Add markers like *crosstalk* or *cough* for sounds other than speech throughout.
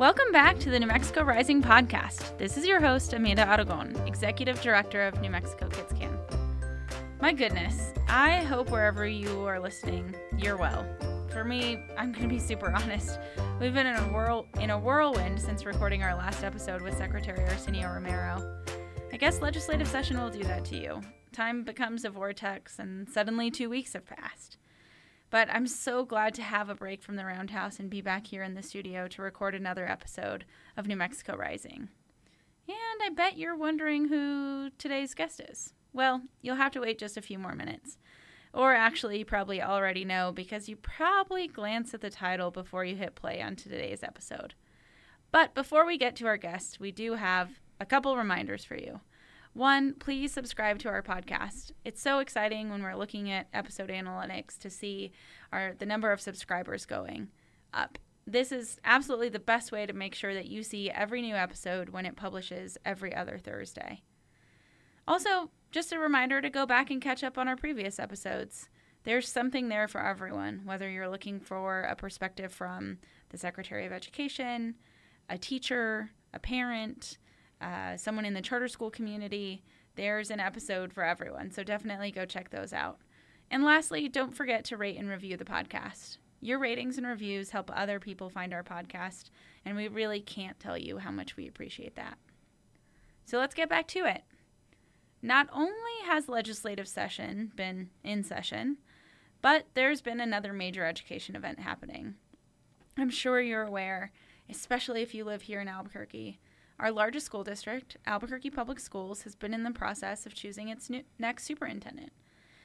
Welcome back to the New Mexico Rising podcast. This is your host, Amanda Aragon, Executive Director of New Mexico Kids Can. My goodness, I hope wherever you are listening, you're well. For me, I'm going to be super honest. We've been in a whirl in a whirlwind since recording our last episode with Secretary Arsenio Romero. I guess legislative session will do that to you. Time becomes a vortex, and suddenly two weeks have passed. But I'm so glad to have a break from the Roundhouse and be back here in the studio to record another episode of New Mexico Rising. And I bet you're wondering who today's guest is. Well, you'll have to wait just a few more minutes. Or actually, you probably already know because you probably glanced at the title before you hit play on today's episode. But before we get to our guest, we do have a couple reminders for you. One, please subscribe to our podcast. It's so exciting when we're looking at episode analytics to see our the number of subscribers going up. This is absolutely the best way to make sure that you see every new episode when it publishes every other Thursday. Also, just a reminder to go back and catch up on our previous episodes. There's something there for everyone, whether you're looking for a perspective from the Secretary of Education, a teacher, a parent, uh, someone in the charter school community. There's an episode for everyone, so definitely go check those out. And lastly, don't forget to rate and review the podcast. Your ratings and reviews help other people find our podcast, and we really can't tell you how much we appreciate that. So let's get back to it. Not only has legislative session been in session, but there's been another major education event happening. I'm sure you're aware, especially if you live here in Albuquerque, our largest school district, Albuquerque Public Schools, has been in the process of choosing its next superintendent.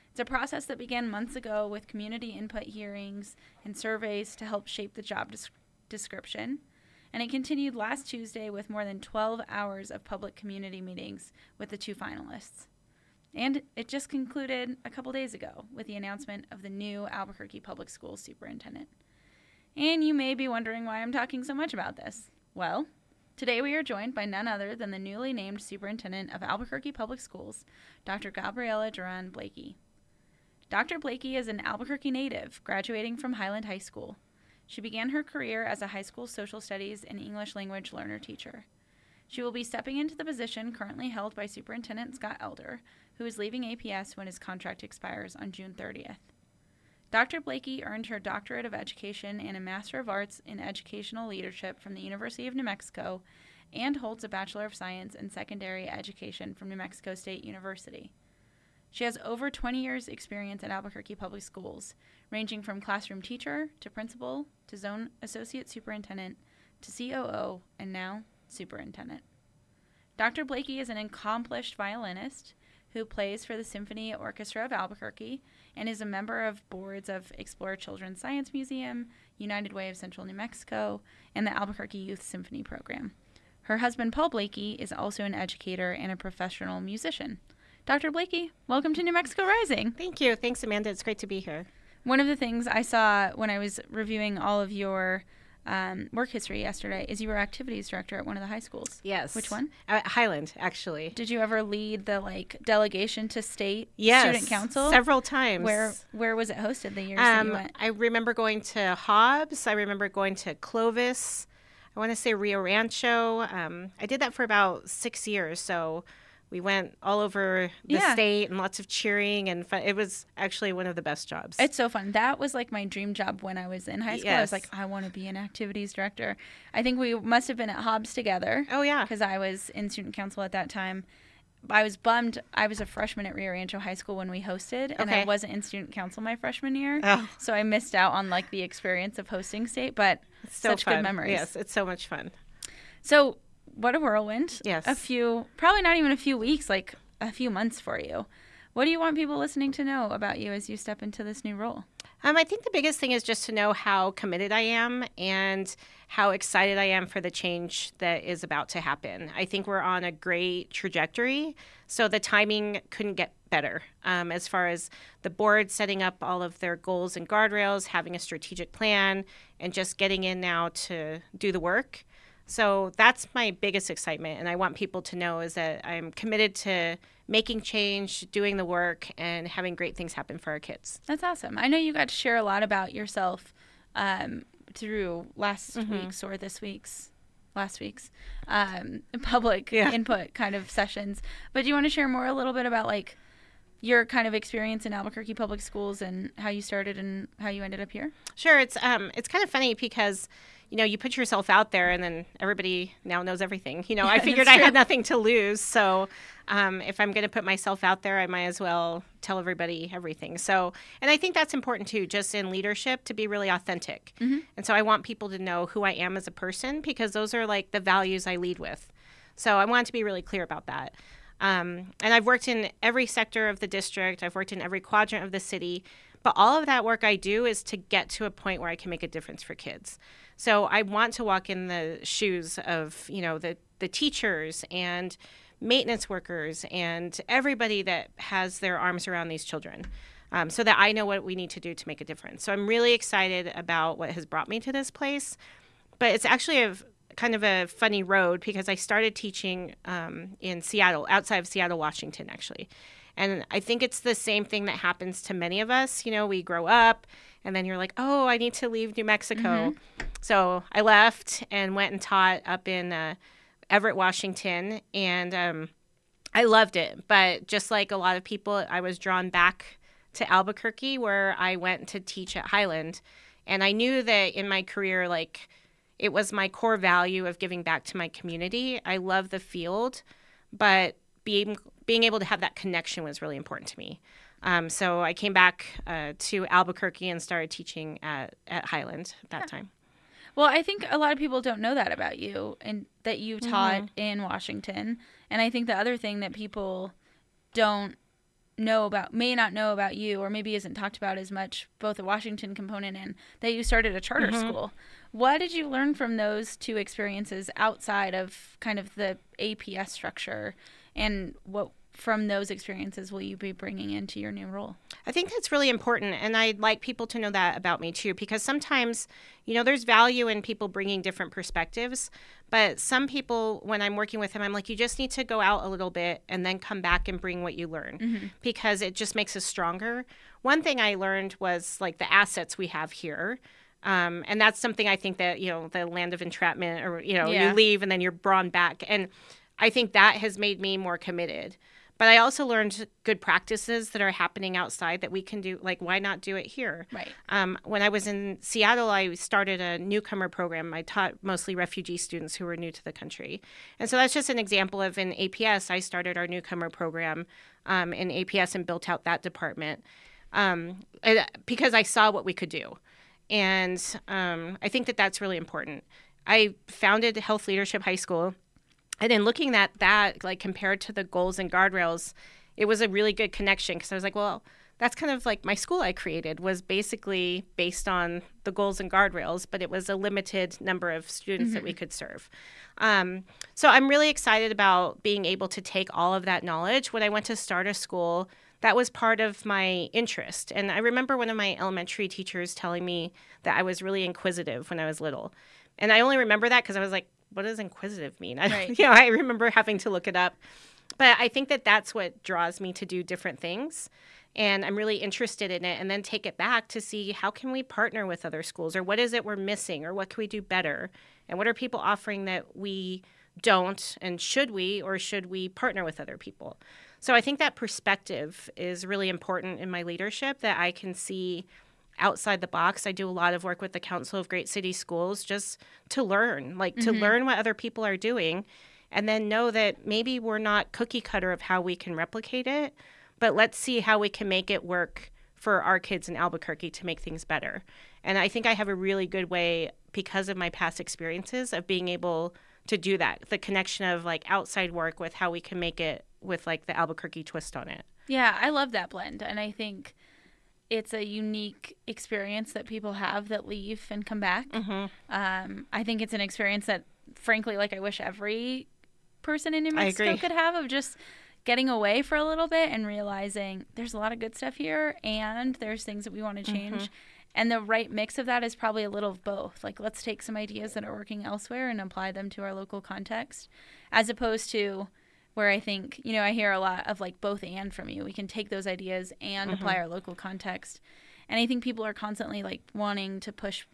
It's a process that began months ago with community input hearings and surveys to help shape the job des- description. And it continued last Tuesday with more than 12 hours of public community meetings with the two finalists. And it just concluded a couple days ago with the announcement of the new Albuquerque Public Schools superintendent. And you may be wondering why I'm talking so much about this. Well, Today we are joined by none other than the newly named superintendent of Albuquerque Public Schools, Dr. Gabriella Durán Blakey. Dr. Blakey is an Albuquerque native, graduating from Highland High School. She began her career as a high school social studies and English language learner teacher. She will be stepping into the position currently held by Superintendent Scott Elder, who is leaving APS when his contract expires on June 30th. Dr. Blakey earned her Doctorate of Education and a Master of Arts in Educational Leadership from the University of New Mexico and holds a Bachelor of Science in Secondary Education from New Mexico State University. She has over 20 years' experience at Albuquerque Public Schools, ranging from classroom teacher to principal to zone associate superintendent to COO and now superintendent. Dr. Blakey is an accomplished violinist who plays for the Symphony Orchestra of Albuquerque and is a member of boards of Explore Children's Science Museum, United Way of Central New Mexico, and the Albuquerque Youth Symphony Program. Her husband, Paul Blakey, is also an educator and a professional musician. Dr. Blakey, welcome to New Mexico Rising. Thank you. Thanks, Amanda. It's great to be here. One of the things I saw when I was reviewing all of your um, work history yesterday is you were activities director at one of the high schools. Yes. Which one? At Highland, actually. Did you ever lead the like delegation to state yes, student council? Several times. Where where was it hosted the years um, you went? I remember going to Hobbs. I remember going to Clovis. I want to say Rio Rancho. Um, I did that for about six years. So we went all over the Yeah. state and lots of cheering and fun. It was actually one of the best jobs. It's so fun. That was like my dream job when I was in high school. I was like, I want to be an activities director. I think we must have been at Hobbs together. oh yeah. because I was in student council at that time. I was bummed. I was a freshman at Rio Rancho High School when we hosted, and I wasn't in student council my freshman year, Oh. so I missed out on like the experience of hosting state. But So such fun. good memories. Yes, it's so much fun. So what a whirlwind! Yes. a few, probably not even a few weeks, like a few months for you. What do you want people listening to know about you as you step into this new role? Um, I think the biggest thing is just to know how committed I am and how excited I am for the change that is about to happen. I think we're on a great trajectory, so the timing couldn't get better um, as far as the board setting up all of their goals and guardrails, having a strategic plan, and just getting in now to do the work. So that's my biggest excitement, and I want people to know is that I'm committed to making change, doing the work, and having great things happen for our kids. That's awesome. I know you got to share a lot about yourself um, through last Mm-hmm. week's or this week's last week's um, *laughs* public Yeah. input kind of sessions. But do you want to share more a little bit about like your kind of experience in Albuquerque public schools and how you started and how you ended up here? Sure, it's um, it's kind of funny because you know you put yourself out there and then everybody now knows everything. You know, *laughs* I figured I had nothing to lose, so um, if I'm going to put myself out there, I might as well tell everybody everything. So, and I think that's important too, just in leadership, to be really authentic. And so I want people to know who I am as a person because those are like the values I lead with. So I want to be really clear about that. Um, and I've worked in every sector of the district. I've worked in every quadrant of the city. But all of that work I do is to get to a point where I can make a difference for kids. So I want to walk in the shoes of, you know, the, the teachers and maintenance workers and everybody that has their arms around these children. Um, so that I know what we need to do to make a difference. So I'm really excited about what has brought me to this place but it's actually a kind of a funny road because I started teaching um, in Seattle, outside of Seattle, Washington, actually. And I think it's the same thing that happens to many of us. You know, we grow up and then you're like, oh, I need to leave New Mexico. So I left and went and taught up in uh, Everett, Washington. And um, I loved it. But just like a lot of people, I was drawn back to Albuquerque where I went to teach at Highland. And I knew that in my career, like, it was my core value of giving back to my community. I love the field, but being being able to have that connection was really important to me. Um, so I came back uh, to Albuquerque and started teaching at, at Highland at that time. Well, I think a lot of people don't know that about you and that you taught Mm-hmm. in Washington. And I think the other thing that people don't know about, may not know about you, or maybe isn't talked about as much, both the Washington component and that you started a charter Mm-hmm. school. What did you learn from those two experiences outside of kind of the APS structure? And what from those experiences will you be bringing into your new role? I think that's really important. And I'd like people to know that about me too, because sometimes, you know, there's value in people bringing different perspectives. But some people, when I'm working with them, I'm like, you just need to go out a little bit and then come back and bring what you learn because it just makes us stronger. One thing I learned was like the assets we have here. Um, and that's something I think that, you know, the land of entrapment or, you know, Yeah. you leave and then you're brought back. And I think that has made me more committed. But I also learned good practices that are happening outside that we can do. Like, why not do it here? Right. Um, when I was in Seattle, I started a newcomer program. I taught mostly refugee students who were new to the country. And so that's just an example of in APS, I started our newcomer program um, in APS and built out that department um, because I saw what we could do. And um, I think that that's really important. I founded Health Leadership High School. And in looking at that, like compared to the goals and guardrails, it was a really good connection because I was like, well, that's kind of like my school I created was basically based on the goals and guardrails, but it was a limited number of students that we could serve. Um, so I'm really excited about being able to take all of that knowledge. When I went to start a school, that was part of my interest. And I remember one of my elementary teachers telling me that I was really inquisitive when I was little. And I only remember that because I was like, what does inquisitive mean? *laughs* I, Right. You know, I remember having to look it up. But I think that that's what draws me to do different things. And I'm really interested in it and then take it back to see how can we partner with other schools or what is it we're missing or what can we do better? And what are people offering that we don't and should we or should we partner with other people? So I think that perspective is really important in my leadership that I can see outside the box. I do a lot of work with the Council of Great City Schools just to learn, like to mm-hmm. learn what other people are doing and then know that maybe we're not cookie cutter of how we can replicate it, but let's see how we can make it work for our kids in Albuquerque to make things better. And I think I have a really good way because of my past experiences of being able to do that. The connection of like outside work with how we can make it with like the Albuquerque twist on it. Yeah, I love that blend. And I think it's a unique experience that people have that leave and come back. Mm-hmm. Um, I think it's an experience that, frankly, like I wish every person in New Mexico could have of just getting away for a little bit and realizing there's a lot of good stuff here and there's things that we want to change. Mm-hmm. And the right mix of that is probably a little of both. Like, let's take some ideas that are working elsewhere and apply them to our local context, as opposed to where I think, you know, I hear a lot of like both and from you. We can take those ideas and apply our local context. And I think people are constantly like wanting to push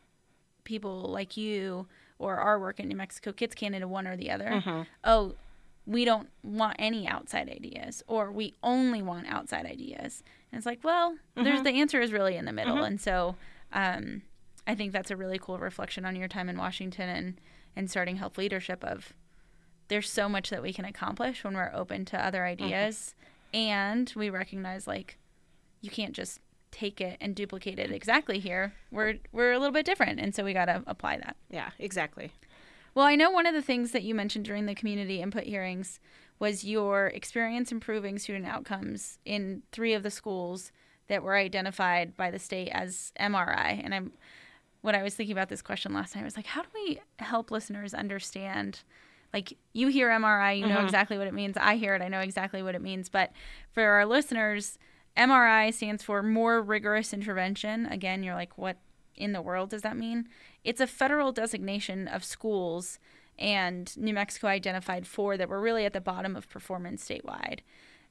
people like you or our work in New Mexico Kids Can into one or the other. Mm-hmm. Oh, we don't want any outside ideas, or we only want outside ideas. And it's like, well, there's Mhm. the answer is really in the middle. Mhm. And so, um, I think that's a really cool reflection on your time in Washington and and starting health leadership. Of there's so much that we can accomplish when we're open to other mm-hmm. ideas, and we recognize like you can't just take it and duplicate it exactly here. We're we're a little bit different, and so we got to apply that. Yeah, exactly. Well, I know one of the things that you mentioned during the community input hearings was your experience improving student outcomes in three of the schools that were identified by the state as MRI. And I'm when I was thinking about this question last night, I was like, how do we help listeners understand? Like you hear MRI, you know Mhm. exactly what it means. I hear it, I know exactly what it means. But for our listeners, MRI stands for more rigorous intervention. Again, you're like, what in the world does that mean? It's a federal designation of schools, and New Mexico identified four that were really at the bottom of performance statewide.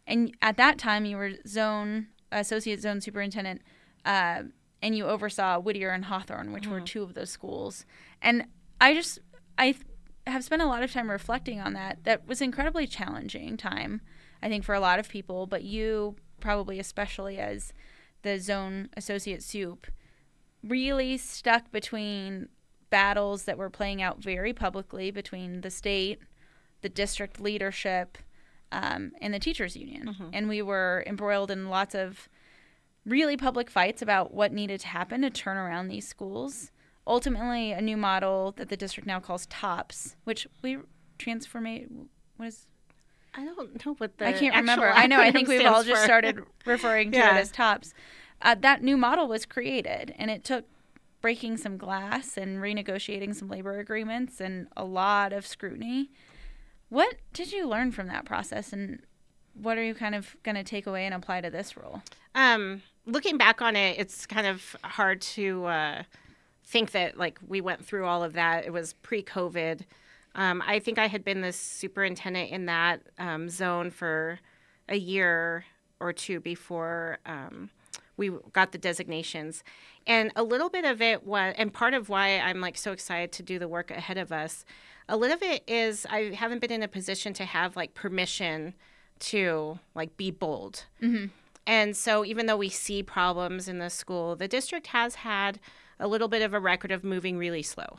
And at that time, you were zone associate zone superintendent, uh, and you oversaw Whittier and Hawthorne, which were two of those schools. And I just I have spent a lot of time reflecting on that. That was incredibly challenging time, I think, for a lot of people, but you probably especially as the zone associate soup really stuck between battles that were playing out very publicly between the state, the district leadership, um, and the teachers union. And we were embroiled in lots of really public fights about what needed to happen to turn around these schools. Ultimately, a new model that the district now calls TOPS, which we transform. What is I don't know what the I can't remember. I know. I think we've all just for. started referring to Yeah. it as TOPS. Uh, that new model was created, and it took breaking some glass and renegotiating some labor agreements and a lot of scrutiny. What did you learn from that process, and what are you kind of going to take away and apply to this role? Um, looking back on it, it's kind of hard to uh, think that like we went through all of that. It was pre-COVID. Um, I think I had been the superintendent in that um, zone for a year or two before um, we got the designations, and a little bit of it was, and part of why I'm like so excited to do the work ahead of us. A little bit is I haven't been in a position to have like permission to like be bold. And so, even though we see problems in the school, the district has had a little bit of a record of moving really slow.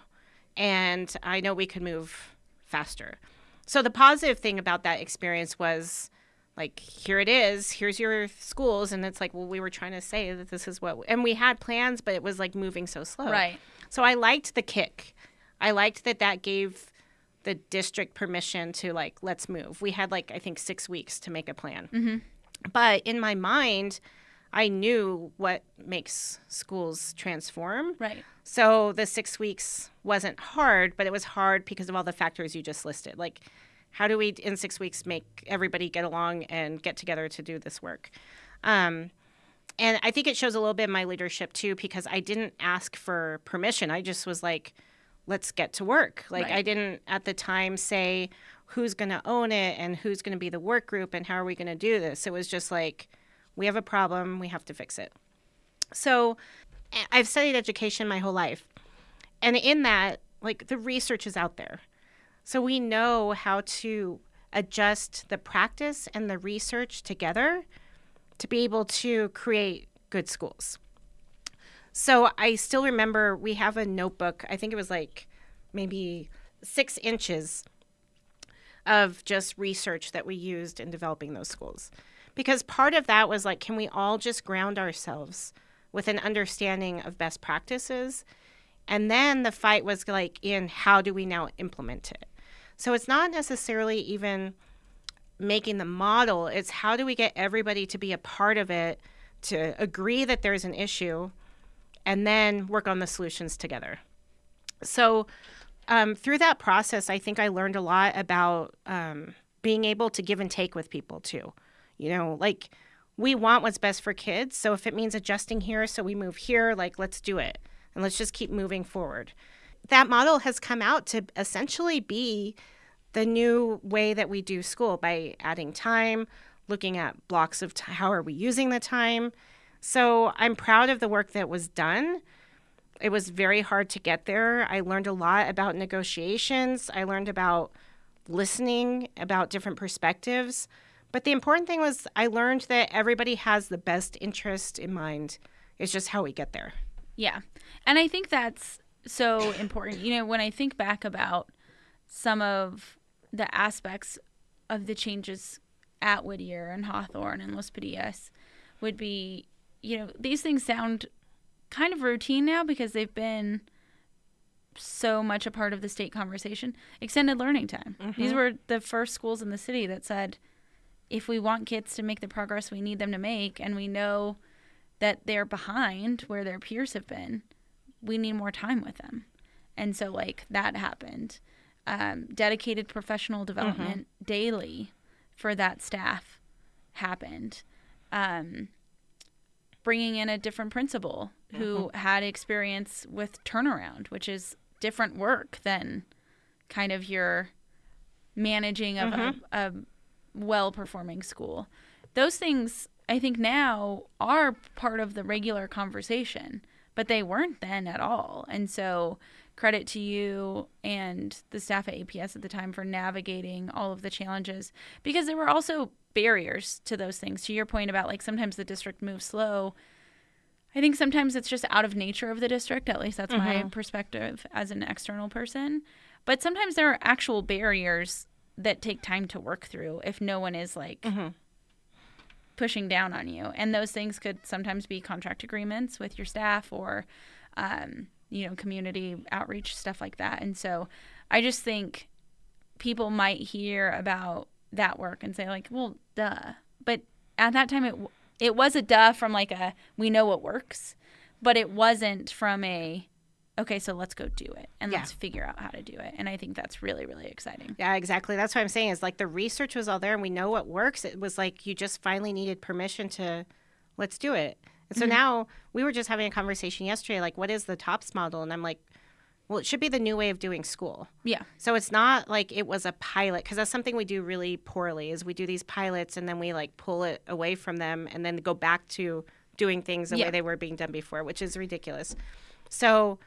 And I know we could move faster. So, the positive thing about that experience was like, here it is, here's your schools. And it's like, well, we were trying to say that this is what, and we had plans, but it was like moving so slow. Right. So, I liked the kick. I liked that that gave the district permission to like, let's move. We had like, I think, six weeks to make a plan. Mm-hmm. But in my mind, I knew what makes schools transform. Right. So the six weeks wasn't hard, but it was hard because of all the factors you just listed. Like, how do we in six weeks make everybody get along and get together to do this work? Um, and I think it shows a little bit of my leadership too, because I didn't ask for permission. I just was like, let's get to work. Like, Right. I didn't at the time say who's going to own it and who's going to be the work group and how are we going to do this. It was just like, we have a problem, we have to fix it. So I've studied education my whole life. And in that, like the research is out there. So we know how to adjust the practice and the research together to be able to create good schools. So I still remember we have a notebook, I think it was like maybe six inches of just research that we used in developing those schools. Because part of that was like, can we all just ground ourselves with an understanding of best practices? And then the fight was like in how do we now implement it? So it's not necessarily even making the model, it's how do we get everybody to be a part of it, to agree that there's an issue, and then work on the solutions together. So um, through that process, I think I learned a lot about um, being able to give and take with people too. You know, like we want what's best for kids. So if it means adjusting here, so we move here, like let's do it and let's just keep moving forward. That model has come out to essentially be the new way that we do school by adding time, looking at blocks of t- how are we using the time. So I'm proud of the work that was done. it was very hard to get there. I learned a lot about negotiations. I learned about listening, about different perspectives. But the important thing was I learned that everybody has the best interest in mind. It's just how we get there. Yeah. And I think that's so important. You know, when I think back about some of the aspects of the changes at Whittier and Hawthorne and Los Padillas would be, you know, these things sound kind of routine now because they've been so much a part of the state conversation. Extended learning time. Mm-hmm. These were the first schools in the city that said, if we want kids to make the progress we need them to make, and we know that they're behind where their peers have been, we need more time with them. And so, like, that happened. Um, dedicated professional development mm-hmm. daily for that staff happened. Um, bringing in a different principal who mm-hmm. had experience with turnaround, which is different work than kind of your managing of mm-hmm. a, a well performing school. Those things, I think, now are part of the regular conversation, but they weren't then at all. And so, credit to you and the staff at APS at the time for navigating all of the challenges because there were also barriers to those things. To your point about like sometimes the district moves slow. I think sometimes it's just out of nature of the district, at least that's mm-hmm. my perspective as an external person. But sometimes there are actual barriers that take time to work through if no one is like mm-hmm. pushing down on you. And those things could sometimes be contract agreements with your staff or, um, you know, community outreach, stuff like that. And so I just think people might hear about that work and say, like, well, duh. But at that time, it, it was a duh from like a we know what works, but it wasn't from a okay, so let's go do it and yeah. let's figure out how to do it. And I think that's really, really exciting. Yeah, exactly. That's what I'm saying is like the research was all there and we know what works. It was like you just finally needed permission to let's do it. And so mm-hmm. now we were just having a conversation yesterday, like, what is the TOPS model? And I'm like, well, it should be the new way of doing school. Yeah. So it's not like it was a pilot because that's something we do really poorly is we do these pilots and then we like pull it away from them and then go back to doing things the yeah. way they were being done before, which is ridiculous. So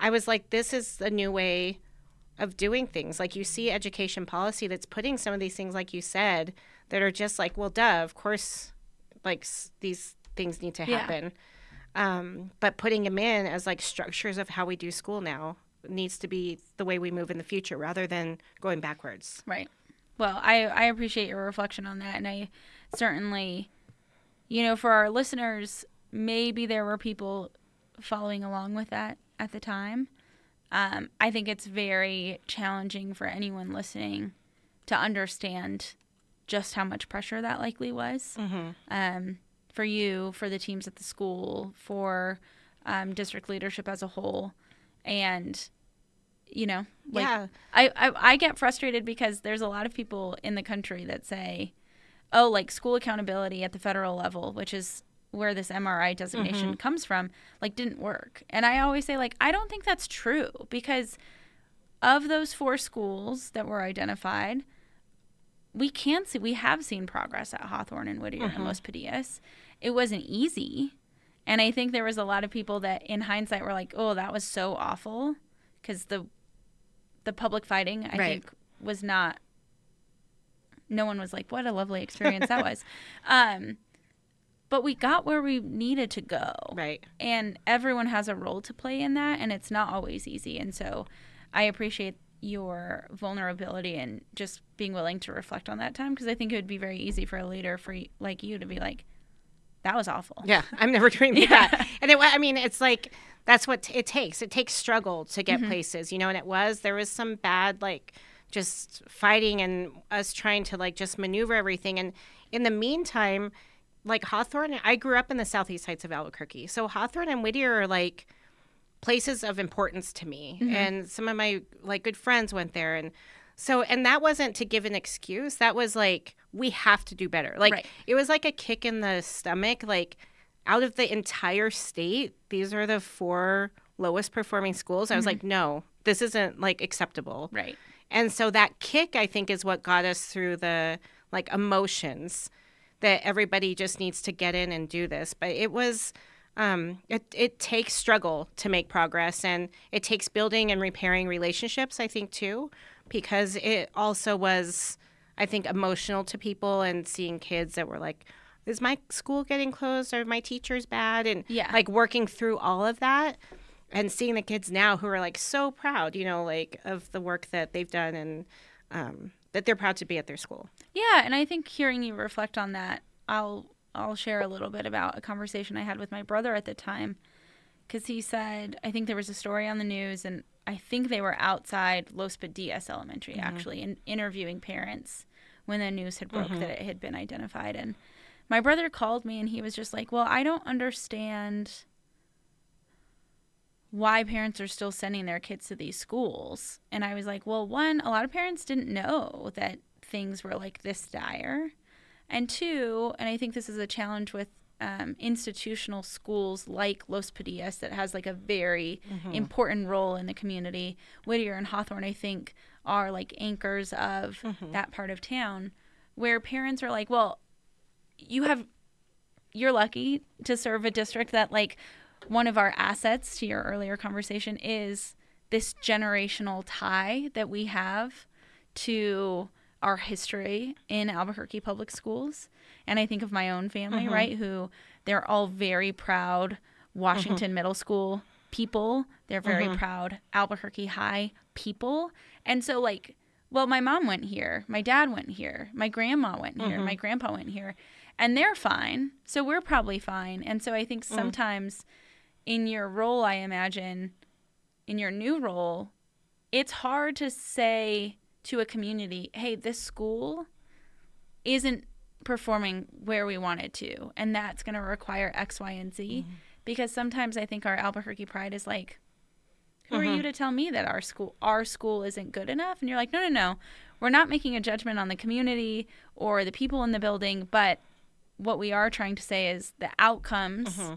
I was like, this is a new way of doing things. Like you see education policy that's putting some of these things, like you said, that are just like, well, duh, of course, like these things need to happen. Yeah. Um, but putting them in as like structures of how we do school now needs to be the way we move in the future rather than going backwards. Right. Well, I, I appreciate your reflection on that. And I certainly, you know, for our listeners, maybe there were people following along with that at the time. Um, I think it's very challenging for anyone listening to understand just how much pressure that likely was mm-hmm. um, for you, for the teams at the school, for um, district leadership as a whole, and you know, like, yeah, I, I I get frustrated because there's a lot of people in the country that say, oh, like school accountability at the federal level, which is where this MRI designation mm-hmm. comes from, like didn't work. And I always say like I don't think that's true because of those four schools that were identified, we can see we have seen progress at Hawthorne and Whittier mm-hmm. and Los Padillas. It wasn't easy. And I think there was a lot of people that in hindsight were like, "Oh, that was so awful." Cuz the the public fighting I right. think was not no one was like, "What a lovely experience that was." *laughs* Um but we got where we needed to go. Right. And everyone has a role to play in that, and it's not always easy. And so I appreciate your vulnerability and just being willing to reflect on that time because I think it would be very easy for a leader for like you to be like, that was awful. Yeah, I'm never *laughs* doing yeah. that. And it, I mean, it's like that's what it takes. It takes struggle to get mm-hmm. places, you know. And it was there was some bad like just fighting and us trying to like just maneuver everything. And in the meantime, like Hawthorne, I grew up in the southeast heights of Albuquerque. So Hawthorne and Whittier are like places of importance to me. Mm-hmm. And some of my like good friends went there and so and that wasn't to give an excuse. That was like we have to do better. Like right. it was like a kick in the stomach like out of the entire state, these are the four lowest performing schools. I was mm-hmm. like, no, this isn't like acceptable. Right. And so that kick I think is what got us through the like emotions that everybody just needs to get in and do this. But it was um, it, it takes struggle to make progress and it takes building and repairing relationships, I think, too, because it also was, I think, emotional to people and seeing kids that were like, is my school getting closed? Are my teachers bad? And Yeah. like working through all of that and seeing the kids now who are like so proud, you know, like of the work that they've done and um, that they're proud to be at their school. Yeah, and I think hearing you reflect on that, I'll I'll share a little bit about a conversation I had with my brother at the time. Cuz he said I think there was a story on the news and I think they were outside Los Padillas Elementary mm-hmm. actually and interviewing parents when the news had broke mm-hmm. that it had been identified. And my brother called me and he was just like, "Well, I don't understand why parents are still sending their kids to these schools." And I was like, "Well, one, a lot of parents didn't know that things were like this dire. And two, and I think this is a challenge with um, institutional schools like Los Padillas that has like a very important role in the community. Whittier and Hawthorne, I think, are like anchors of that part of town where parents are like, well, you have, you're lucky to serve a district that like one of our assets to your earlier conversation is this generational tie that we have to our history in Albuquerque public schools. And I think of my own family, mm-hmm. right, who they're all very proud Washington mm-hmm. Middle School people. They're very mm-hmm. proud Albuquerque High people. And so, like, well, my mom went here, my dad went here, my grandma went here, my grandpa went here, and they're fine. So we're probably fine. And so I think mm. sometimes in your role, I imagine, in your new role, it's hard to say to a community, hey, this school isn't performing where we want it to. And that's going to require X, Y, and Z. Mm-hmm. Because sometimes I think our Albuquerque pride is like, who are you mm-hmm. to tell me that our school our school isn't good enough? And you're like, no, no, no. We're not making a judgment on the community or the people in the building, but what we are trying to say is the outcomes mm-hmm.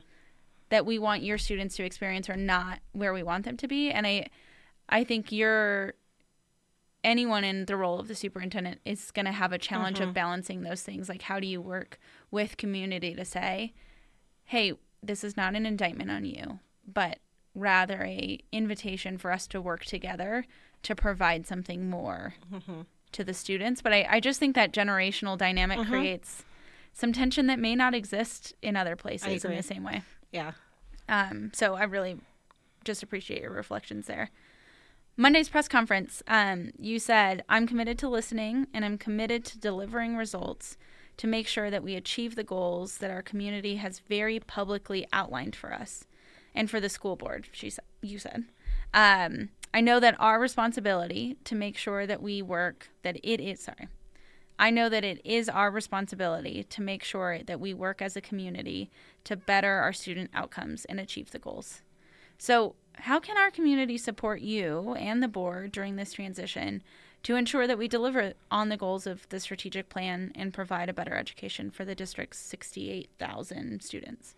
that we want your students to experience are not where we want them to be. And I I think you're anyone in the role of the superintendent is going to have a challenge of mm-hmm. balancing those things. Like, how do you work with community to say, hey, this is not an indictment on you, but rather a invitation for us to work together to provide something more mm-hmm. to the students. But I, I just think that generational dynamic mm-hmm. creates some tension that may not exist in other places in the same way. Yeah. Um, so I really just appreciate your reflections there. Monday's press conference, um, you said, I'm committed to listening and I'm committed to delivering results to make sure that we achieve the goals that our community has very publicly outlined for us and for the school board, she said, you said. Um, I know that our responsibility to make sure that we work, that it is, sorry, I know that it is our responsibility to make sure that we work as a community to better our student outcomes and achieve the goals. So, how can our community support you and the board during this transition to ensure that we deliver on the goals of the strategic plan and provide a better education for the district's 68,000 students?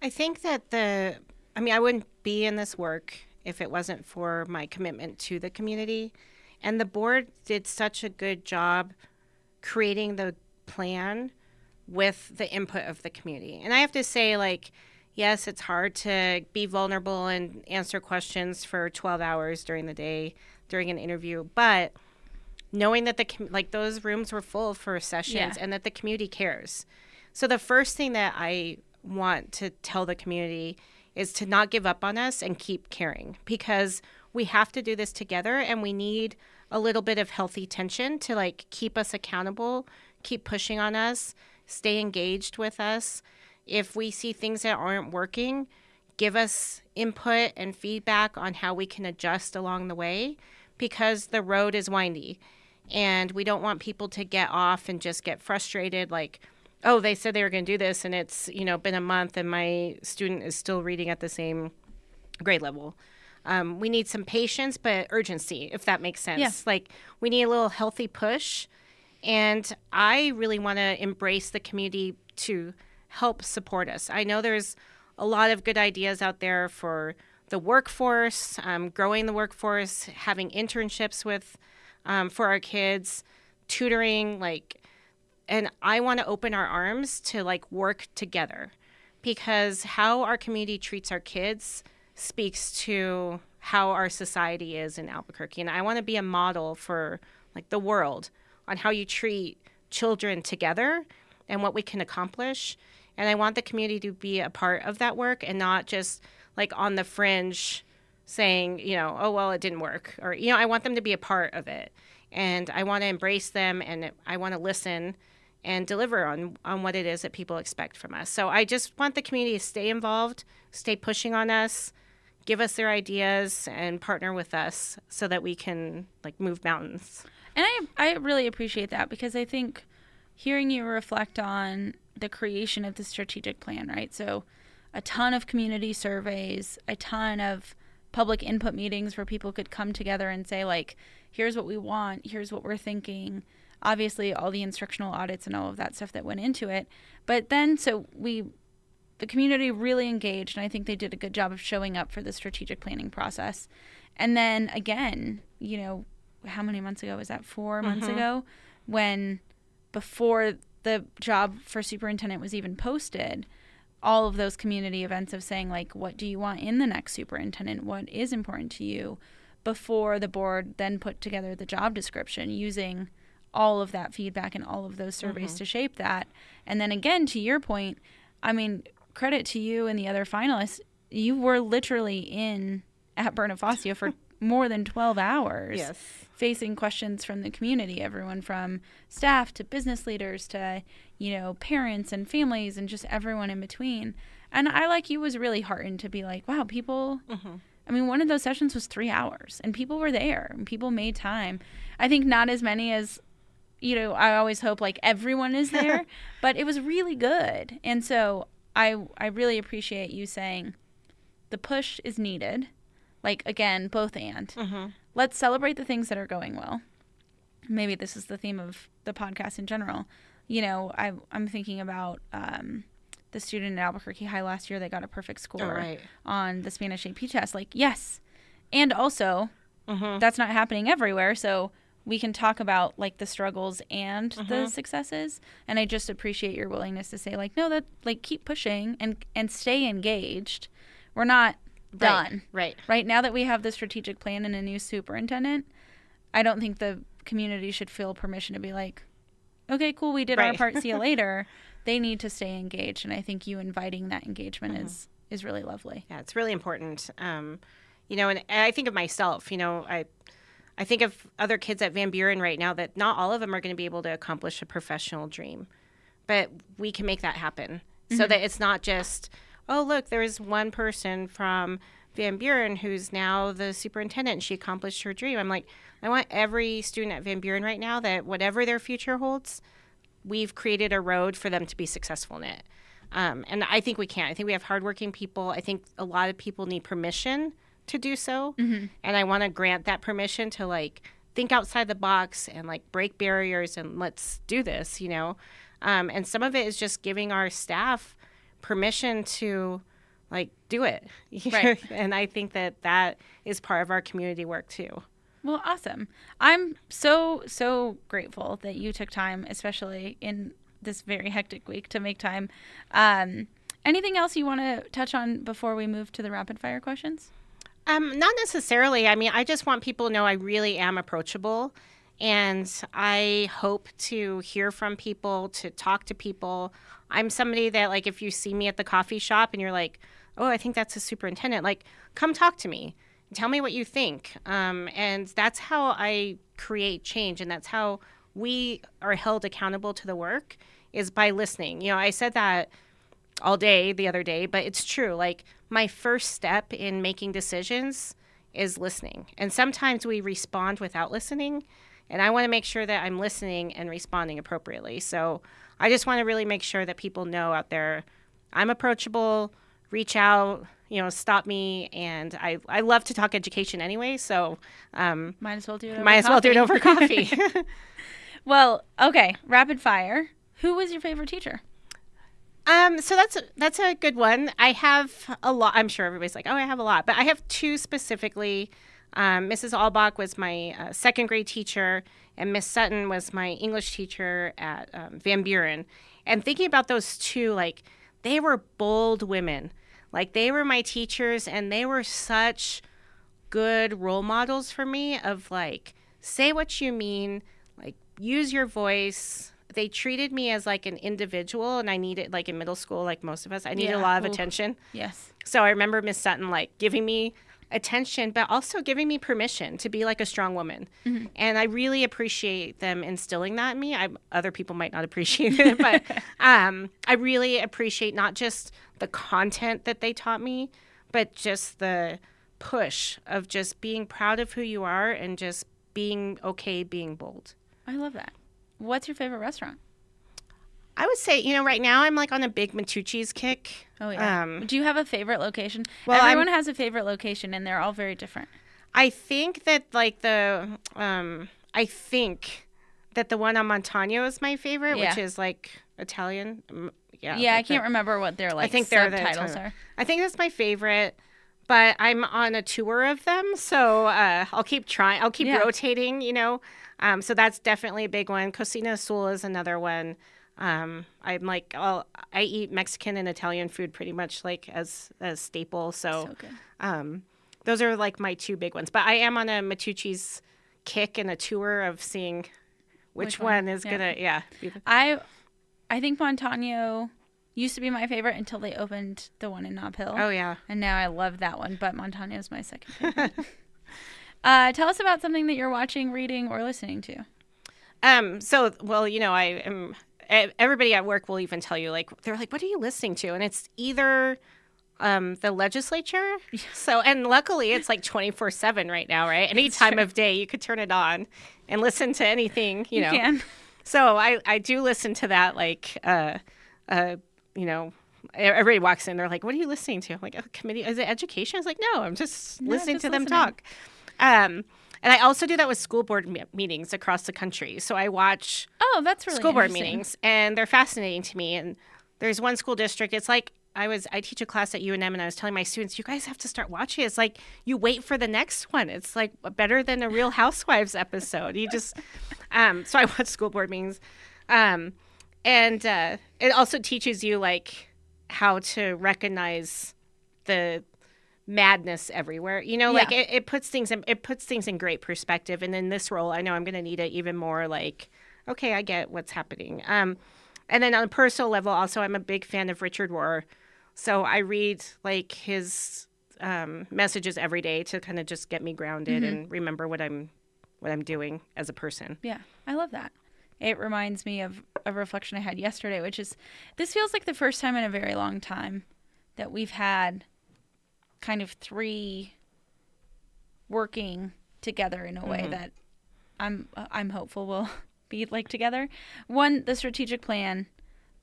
I think that the, I mean, I wouldn't be in this work if it wasn't for my commitment to the community. And the board did such a good job creating the plan with the input of the community. And I have to say, like, yes, it's hard to be vulnerable and answer questions for 12 hours during the day during an interview, but knowing that the com- like those rooms were full for sessions Yeah. and that the community cares. So the first thing that I want to tell the community is to not give up on us and keep caring because we have to do this together and we need a little bit of healthy tension to like keep us accountable, keep pushing on us, stay engaged with us. If we see things that aren't working, give us input and feedback on how we can adjust along the way because the road is windy. And we don't want people to get off and just get frustrated like oh they said they were going to do this and it's you know been a month and my student is still reading at the same grade level. Um, we need some patience but urgency if that makes sense. Yeah. like we need a little healthy push and i really want to embrace the community to help support us i know there's a lot of good ideas out there for the workforce um, growing the workforce having internships with um, for our kids tutoring like and i want to open our arms to like work together because how our community treats our kids speaks to how our society is in Albuquerque. And I want to be a model for like the world on how you treat children together and what we can accomplish. And I want the community to be a part of that work and not just like on the fringe saying, you know, oh, well, it didn't work. Or, you know, I want them to be a part of it. And I want to embrace them and I want to listen and deliver on, on what it is that people expect from us. So I just want the community to stay involved, stay pushing on us, give us their ideas, and partner with us so that we can like move mountains. And I, I really appreciate that because I think hearing you reflect on the creation of the strategic plan, right? So a ton of community surveys, a ton of public input meetings where people could come together and say like here's what we want. Here's what we're thinking. Obviously all the instructional audits and all of that stuff that went into it. But then so we the community really engaged and i think they did a good job of showing up for the strategic planning process. And then again you know how many months ago was that? 4 mm-hmm. months ago? When before the job for superintendent was even posted all of those community events of saying like what do you want in the next superintendent? What is important to you? Before the board then put together the job description using all of that feedback and all of those surveys mm-hmm. to shape that. And then again to your point i mean credit to you and the other finalists. You were literally in at Berna Facio for more than 12 hours yes. facing questions from the community everyone from staff to business leaders to you know parents and families and just everyone in between and i like you was really heartened to be like wow people mm-hmm. i mean one of those sessions was three hours and people were there and people made time i think not as many as you know i always hope like everyone is there *laughs* but it was really good and so i i really appreciate you saying the push is needed like again, both and. Mm-hmm. Let's celebrate the things that are going well. Maybe this is the theme of the podcast in general. You know, I, I'm thinking about um, the student at Albuquerque High last year that got a perfect score right. on the Spanish AP test. Like, yes. And also, mm-hmm. that's not happening everywhere. So we can talk about like the struggles and mm-hmm. the successes. And I just appreciate your willingness to say, like, no, that, like, keep pushing and, and stay engaged. We're not done. Right. Right now that we have the strategic plan and a new superintendent, I don't think the community should feel permission to be like, okay, cool, we did right. our part. See you *laughs* later. They need to stay engaged, and I think you inviting that engagement mm-hmm. is is really lovely. Yeah, it's really important. Um, you know, and, and I think of myself. You know, I I think of other kids at Van Buren right now that not all of them are going to be able to accomplish a professional dream, but we can make that happen mm-hmm. so that it's not just oh, look, there's one person from Van Buren who's now the superintendent she accomplished her dream. I'm like, I want every student at Van Buren right now that whatever their future holds, we've created a road for them to be successful in it. Um, and I think we can. I think we have hardworking people. I think a lot of people need permission to do so. Mm-hmm. And I want to grant that permission to like think outside the box and like break barriers and let's do this, you know? Um, and some of it is just giving our staff permission to like do it. *laughs* Right. and I think that that is part of our community work too. Well, awesome. I'm so so grateful that you took time, especially in this very hectic week, to make time. Um, anything else you want to touch on before we move to the rapid fire questions? Um, not necessarily. I mean, I just want people to know I really am approachable, and I hope to hear from people, to talk to people I'm somebody that like if you see me at the coffee shop and you're like, oh, I think that's a superintendent, like come talk to me, tell me what you think, um, and that's how I create change, and that's how we are held accountable to the work is by listening. You know, I said that all day the other day, but it's true. Like my first step in making decisions is listening, and sometimes we respond without listening. And I want to make sure that I'm listening and responding appropriately. So I just want to really make sure that people know out there I'm approachable, reach out, you know, stop me. And I, I love to talk education anyway. So um, might as well do it. might as well do it over coffee. *laughs* *laughs* well, okay. Rapid fire. Who was your favorite teacher? Um, so that's that's a good one. I have a lot. I'm sure everybody's like, oh, I have a lot, but I have two specifically. Um, Mrs. Albach was my uh, second grade teacher, and Miss Sutton was my English teacher at um, Van Buren. And thinking about those two, like they were bold women. Like they were my teachers and they were such good role models for me of like say what you mean, like use your voice. They treated me as like an individual and I needed like in middle school like most of us, I needed Yeah. a lot of Ooh. attention. Yes. So I remember Miss Sutton like giving me attention, but also giving me permission to be like a strong woman. And I really appreciate them instilling that in me. I, other people might not appreciate it, but *laughs* um, I really appreciate not just the content that they taught me, but just the push of just being proud of who you are and just being okay being bold. I love that. What's your favorite restaurant? I would say, you know, right now I'm like on a big Matucci's kick. Oh yeah. Um, Do you have a favorite location? well, I'm- Everyone has a favorite location, and they're all very different. I think that like the um I think that the one on Montano is my favorite, which is like Italian. Mm, Yeah. Yeah, I like the- can't remember what their like I think they're the are. I think that's my favorite. But I'm on a tour of them, so uh, I'll keep trying. I'll keep Yeah. rotating, you know. Um, so that's definitely a big one. Cocina Azul is another one. Um, I'm like, I'll, I eat Mexican and Italian food pretty much like as a staple. So good. Um, those are like my two big ones. But I am on a Matucci's kick and a tour of seeing which, Which one? one, is Yeah. gonna yeah. I, I think Montano used to be my favorite until they opened the one in Nob Hill. oh yeah. And now I love that one, but Montano is my second *laughs* favorite. uh, tell us about something that you're watching, reading, or listening to. Um. So well, you know, I am. Everybody at work will even tell you like they're like, "What are you listening to?" And it's either um the legislature. So and luckily it's like twenty four seven right now, right? Any time of day you could turn it on and listen to anything. You know. can. So I I do listen to that like uh uh you know. Everybody walks in, they're like, "What are you listening to?" I'm like, "A committee? Is it education?" I was like, "No, I'm just No, listening just to them listening. talk." Um, and I also do that with school board me- meetings across the country. So I watch Oh, that's really school board meetings, and they're fascinating to me. And there's one school district. It's like I was I teach a class at UNM, and I was telling my students, you guys have to start watching. It's like you wait for the next one. It's like better than a Real Housewives episode. You just *laughs* um, so I watch school board meetings, um, and uh, it also teaches you like how to recognize the madness everywhere. You know, like it, it puts things in it puts things in great perspective. And in this role, I know I'm going to need it even more. Like, okay, I get what's happening. Um, and then on a personal level, also, I'm a big fan of Richard Rohr. So I read like his um, messages every day to kind of just get me grounded and remember what I'm what I'm doing as a person. Yeah, I love that. It reminds me of a reflection I had yesterday, which is this feels like the first time in a very long time that we've had kind of three working together in a way that I'm I'm hopeful will *laughs* be like together. One, the strategic plan,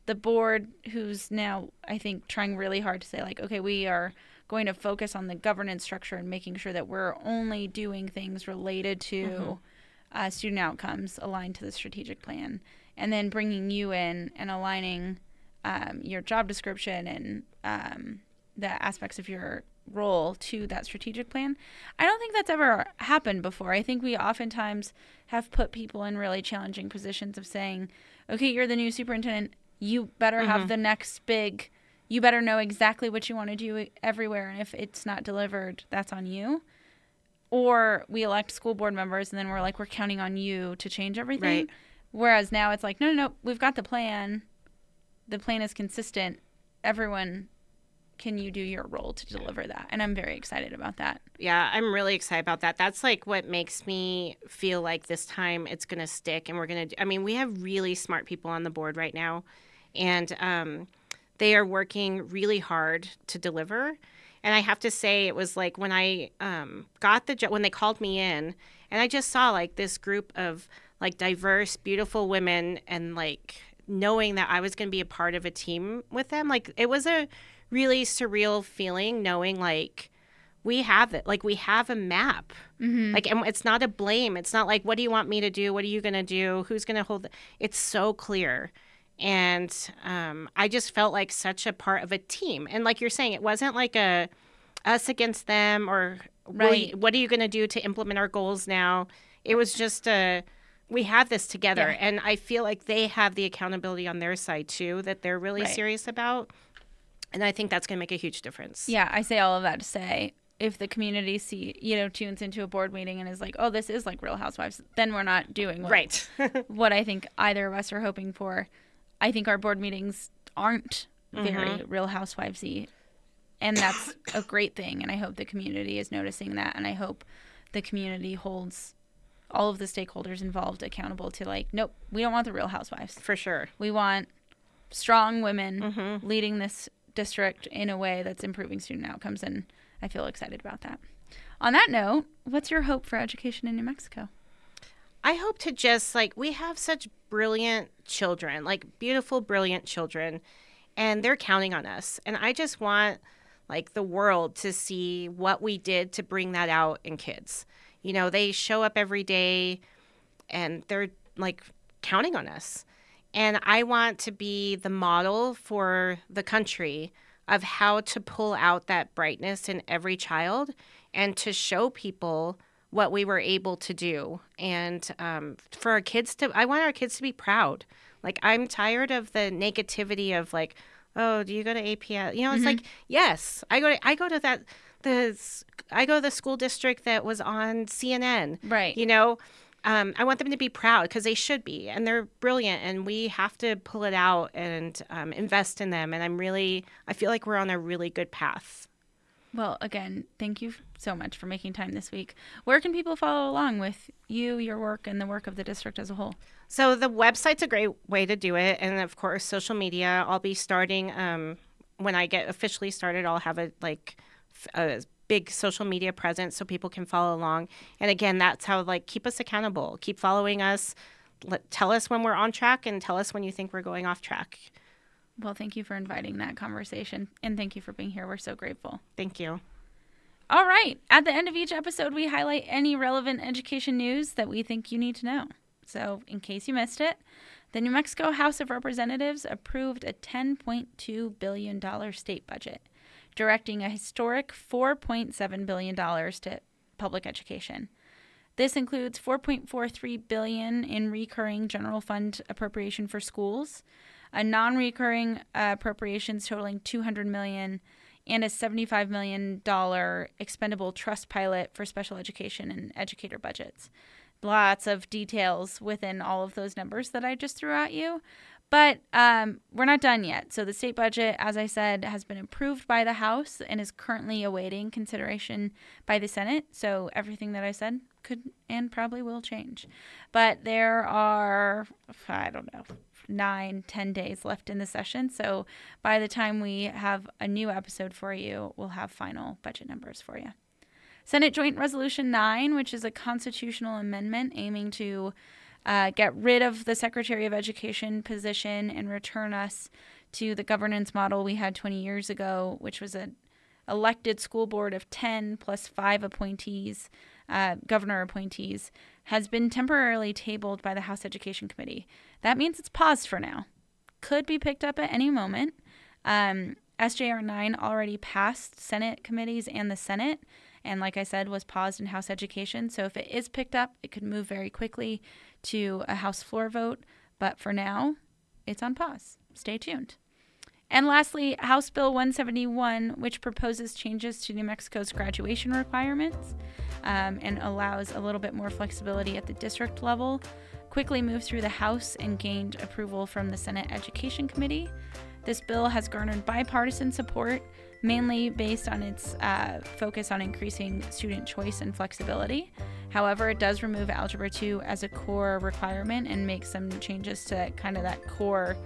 the board who's now I think trying really hard to say like, okay, we are going to focus on the governance structure and making sure that we're only doing things related to uh, student outcomes aligned to the strategic plan, and then bringing you in and aligning um, your job description and um, the aspects of your role to that strategic plan. I don't think that's ever happened before. I think we oftentimes have put people in really challenging positions of saying, okay, you're the new superintendent. You better have mm-hmm. the next big, you better know exactly what you want to do everywhere. And if it's not delivered, that's on you. Or we elect school board members and then we're like, we're counting on you to change everything. Right. Whereas now it's like, no, no, no, we've got the plan. The plan is consistent. Everyone, can you do your role to deliver that? And I'm very excited about that. Yeah, I'm really excited about that. That's like what makes me feel like this time it's going to stick and we're going to I mean, we have really smart people on the board right now and um they are working really hard to deliver. And I have to say it was like when I um got the job when they called me in and I just saw like this group of like diverse, beautiful women and like knowing that I was going to be a part of a team with them, like it was a really surreal feeling knowing like we have it like we have a map. Like and it's not a blame. It's not like what do you want me to do? What are you going to do? Who's going to hold the-" it's so clear. And um, i just felt like such a part of a team. And like you're saying it wasn't like a us against them or Right. you- what are you going to do to implement our goals now? It was just a we have this together. Yeah. and i feel like they have the accountability on their side too that they're really Right. serious about And I think that's going to make a huge difference. Yeah, I say all of that to say if the community see you know tunes into a board meeting and is like, oh, this is like Real Housewives, then we're not doing what, Right. *laughs* what I think either of us are hoping for. I think our board meetings aren't mm-hmm. very Real Housewivesy, and that's a great thing. And I hope the community is noticing that, and I hope the community holds all of the stakeholders involved accountable to like, nope, we don't want the Real Housewives. For sure. We want strong women mm-hmm. leading this district in a way that's improving student outcomes, and I feel excited about that. On that note, what's your hope for education in New Mexico? I hope to just like we have such brilliant children, like beautiful, brilliant children, and they're counting on us. And I just want like the world to see what we did to bring that out in kids. You know, they show up every day and they're like counting on us. And I want to be the model for the country of how to pull out that brightness in every child and to show people what we were able to do. And um, for our kids to, I want our kids to be proud. Like, I'm tired of the negativity of like, oh, do you go to APS? You know, it's like, yes, I go to, I go to that, the, I go to the school district that was on CNN. Right. You know, um, I want them to be proud because they should be, and they're brilliant, and we have to pull it out and um, invest in them. And I'm really, I feel like we're on a really good path. Well, again, thank you so much for making time this week. Where can people follow along with you, your work, and the work of the district as a whole? So the website's a great way to do it, and of course, social media. I'll be starting um, when I get officially started. I'll have a like a big social media presence so people can follow along. And again, that's how like keep us accountable. Keep following us. Let, tell us when we're on track, and tell us when you think we're going off track. Well, thank you for inviting that conversation, and thank you for being here. We're so grateful. Thank you. All right. At the end of each episode, we highlight any relevant education news that we think you need to know. So, in case you missed it, the New Mexico House of Representatives approved a $10.2 billion state budget, directing a historic $4.7 billion to public education. This includes 4.43 billion in recurring general fund appropriation for schools, a non-recurring appropriations totaling 200 million and a $75 million expendable trust pilot for special education and educator budgets. Lots of details within all of those numbers that I just threw at you. But um, we're not done yet. So, the state budget, as I said, has been approved by the House and is currently awaiting consideration by the Senate. So, everything that I said could and probably will change. But there are, I don't know, nine, ten days left in the session. So, by the time we have a new episode for you, we'll have final budget numbers for you. Senate Joint Resolution 9, which is a constitutional amendment aiming to uh, get rid of the Secretary of Education position and return us to the governance model we had 20 years ago, which was an elected school board of 10 plus five appointees, uh, governor appointees, has been temporarily tabled by the House Education Committee. That means it's paused for now. Could be picked up at any moment. Um, SJR 9 already passed Senate committees and the Senate, and like I said, was paused in House Education. So if it is picked up, it could move very quickly to a House floor vote. But for now, it's on pause. Stay tuned. And lastly, House Bill 171, which proposes changes to New Mexico's graduation requirements um, and allows a little bit more flexibility at the district level, quickly moved through the House and gained approval from the Senate Education Committee. This bill has garnered bipartisan support, mainly based on its uh, focus on increasing student choice and flexibility. However, it does remove Algebra 2 as a core requirement and make some changes to kind of that core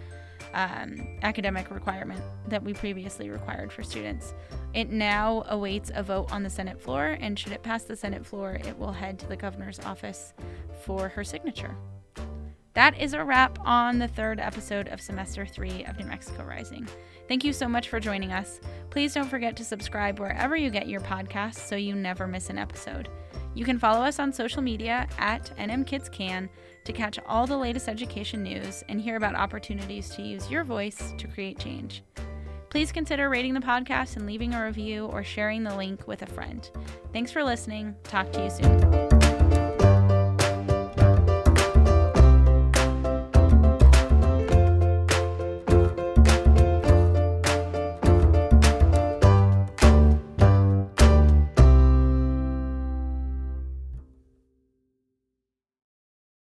um, academic requirement that we previously required for students. It now awaits a vote on the Senate floor, and should it pass the Senate floor, it will head to the governor's office for her signature. That is a wrap on the third episode of semester three of New Mexico Rising. Thank you so much for joining us. Please don't forget to subscribe wherever you get your podcasts so you never miss an episode. You can follow us on social media at NMKidsCan to catch all the latest education news and hear about opportunities to use your voice to create change. Please consider rating the podcast and leaving a review or sharing the link with a friend. Thanks for listening. Talk to you soon.